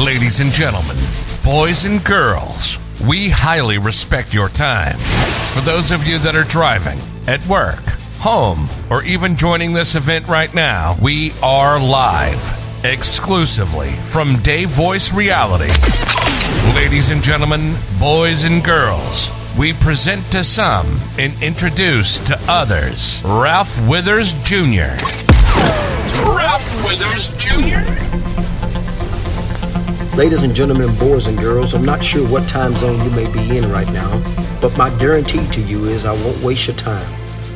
Ladies and gentlemen, boys and girls, we highly respect your time. For those of you that are driving, at work, home, or even joining this event right now, we are live exclusively from Dave Voice Reality. Ladies and gentlemen, boys and girls, we present to some and introduce to others Ralph Withers Jr. Ralph Withers Jr. Ladies and gentlemen, boys and girls, I'm not sure what time zone you may be in right now, but my guarantee to you is I won't waste your time.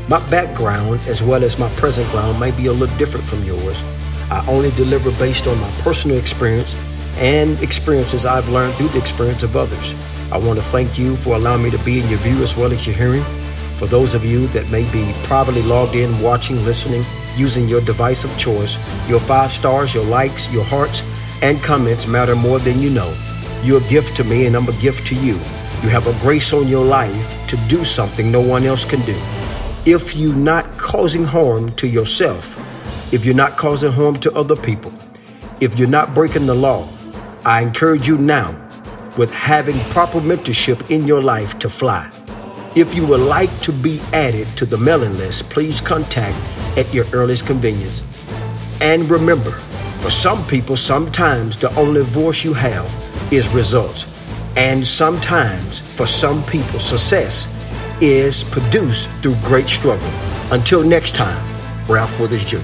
My background, as well as my present ground, may be a little different from yours. I only deliver based on my personal experience and experiences I've learned through the experience of others. I want to thank you for allowing me to be in your view as well as your hearing. For those of you that may be privately logged in, watching, listening, using your device of choice, your five stars, your likes, your hearts, and comments matter more than you know. You're a gift to me, and I'm a gift to you. You have a grace on your life to do something no one else can do. If you're not causing harm to yourself, if you're not causing harm to other people, if you're not breaking the law, I encourage you now with having proper mentorship in your life to fly. If you would like to be added to the mailing list, please contact at your earliest convenience. And remember, for some people, sometimes the only voice you have is results. And sometimes, for some people, success is produced through great struggle. Until next time, Ralph Withers Jr.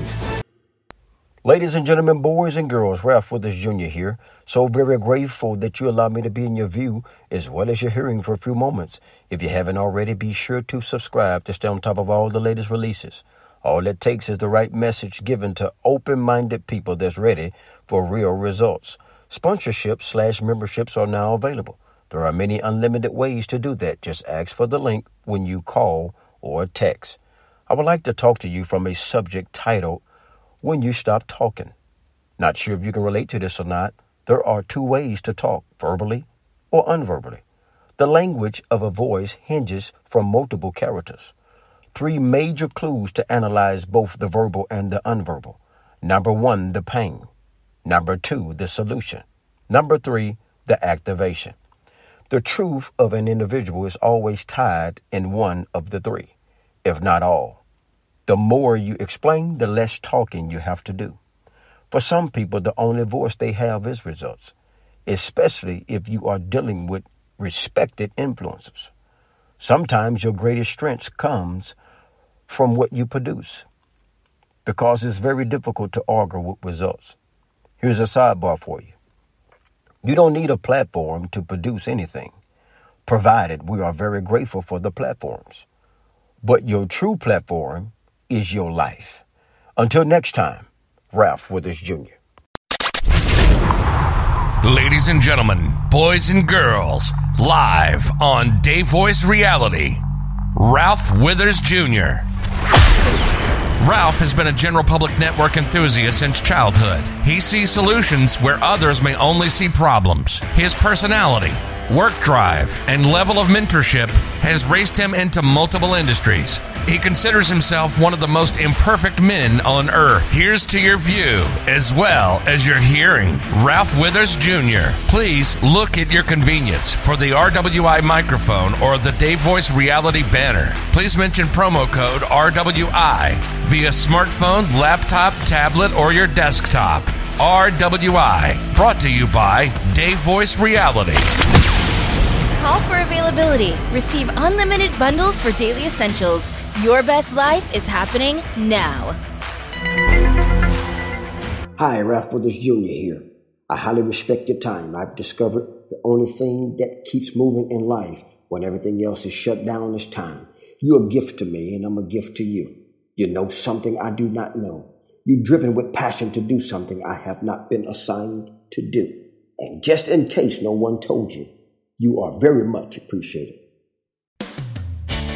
Ladies and gentlemen, boys and girls, Ralph Withers Jr. here. So very grateful that you allow me to be in your view as well as your hearing for a few moments. If you haven't already, be sure to subscribe to stay on top of all the latest releases. All it takes is the right message given to open minded people that's ready for real results. Sponsorships slash memberships are now available. There are many unlimited ways to do that. Just ask for the link when you call or text. I would like to talk to you from a subject titled When You Stop Talking. Not sure if you can relate to this or not. There are two ways to talk verbally or unverbally. The language of a voice hinges from multiple characters three major clues to analyze both the verbal and the unverbal. Number one, the pain. Number two, the solution. Number three, the activation. The truth of an individual is always tied in one of the three, if not all. The more you explain, the less talking you have to do. For some people, the only voice they have is results, especially if you are dealing with respected influencers. Sometimes your greatest strength comes from what you produce because it's very difficult to argue with results. Here's a sidebar for you. You don't need a platform to produce anything, provided we are very grateful for the platforms. But your true platform is your life. Until next time, Ralph Withers Jr. Ladies and gentlemen, boys and girls, live on Dave Voice Reality, Ralph Withers Jr. Ralph has been a general public network enthusiast since childhood. He sees solutions where others may only see problems. His personality, work drive, and level of mentorship has raced him into multiple industries. He considers himself one of the most imperfect men on earth. Here's to your view as well as your hearing. Ralph Withers Jr. Please look at your convenience for the RWI microphone or the Dave Voice Reality banner. Please mention promo code RWI via smartphone, laptop, tablet, or your desktop. RWI, brought to you by Dave Voice Reality. Call for availability. Receive unlimited bundles for daily essentials. Your best life is happening now. Hi, Ralph Withers Jr. here. I highly respect your time. I've discovered the only thing that keeps moving in life when everything else is shut down is time. You're a gift to me, and I'm a gift to you. You know something I do not know. You're driven with passion to do something I have not been assigned to do. And just in case no one told you, you are very much appreciated.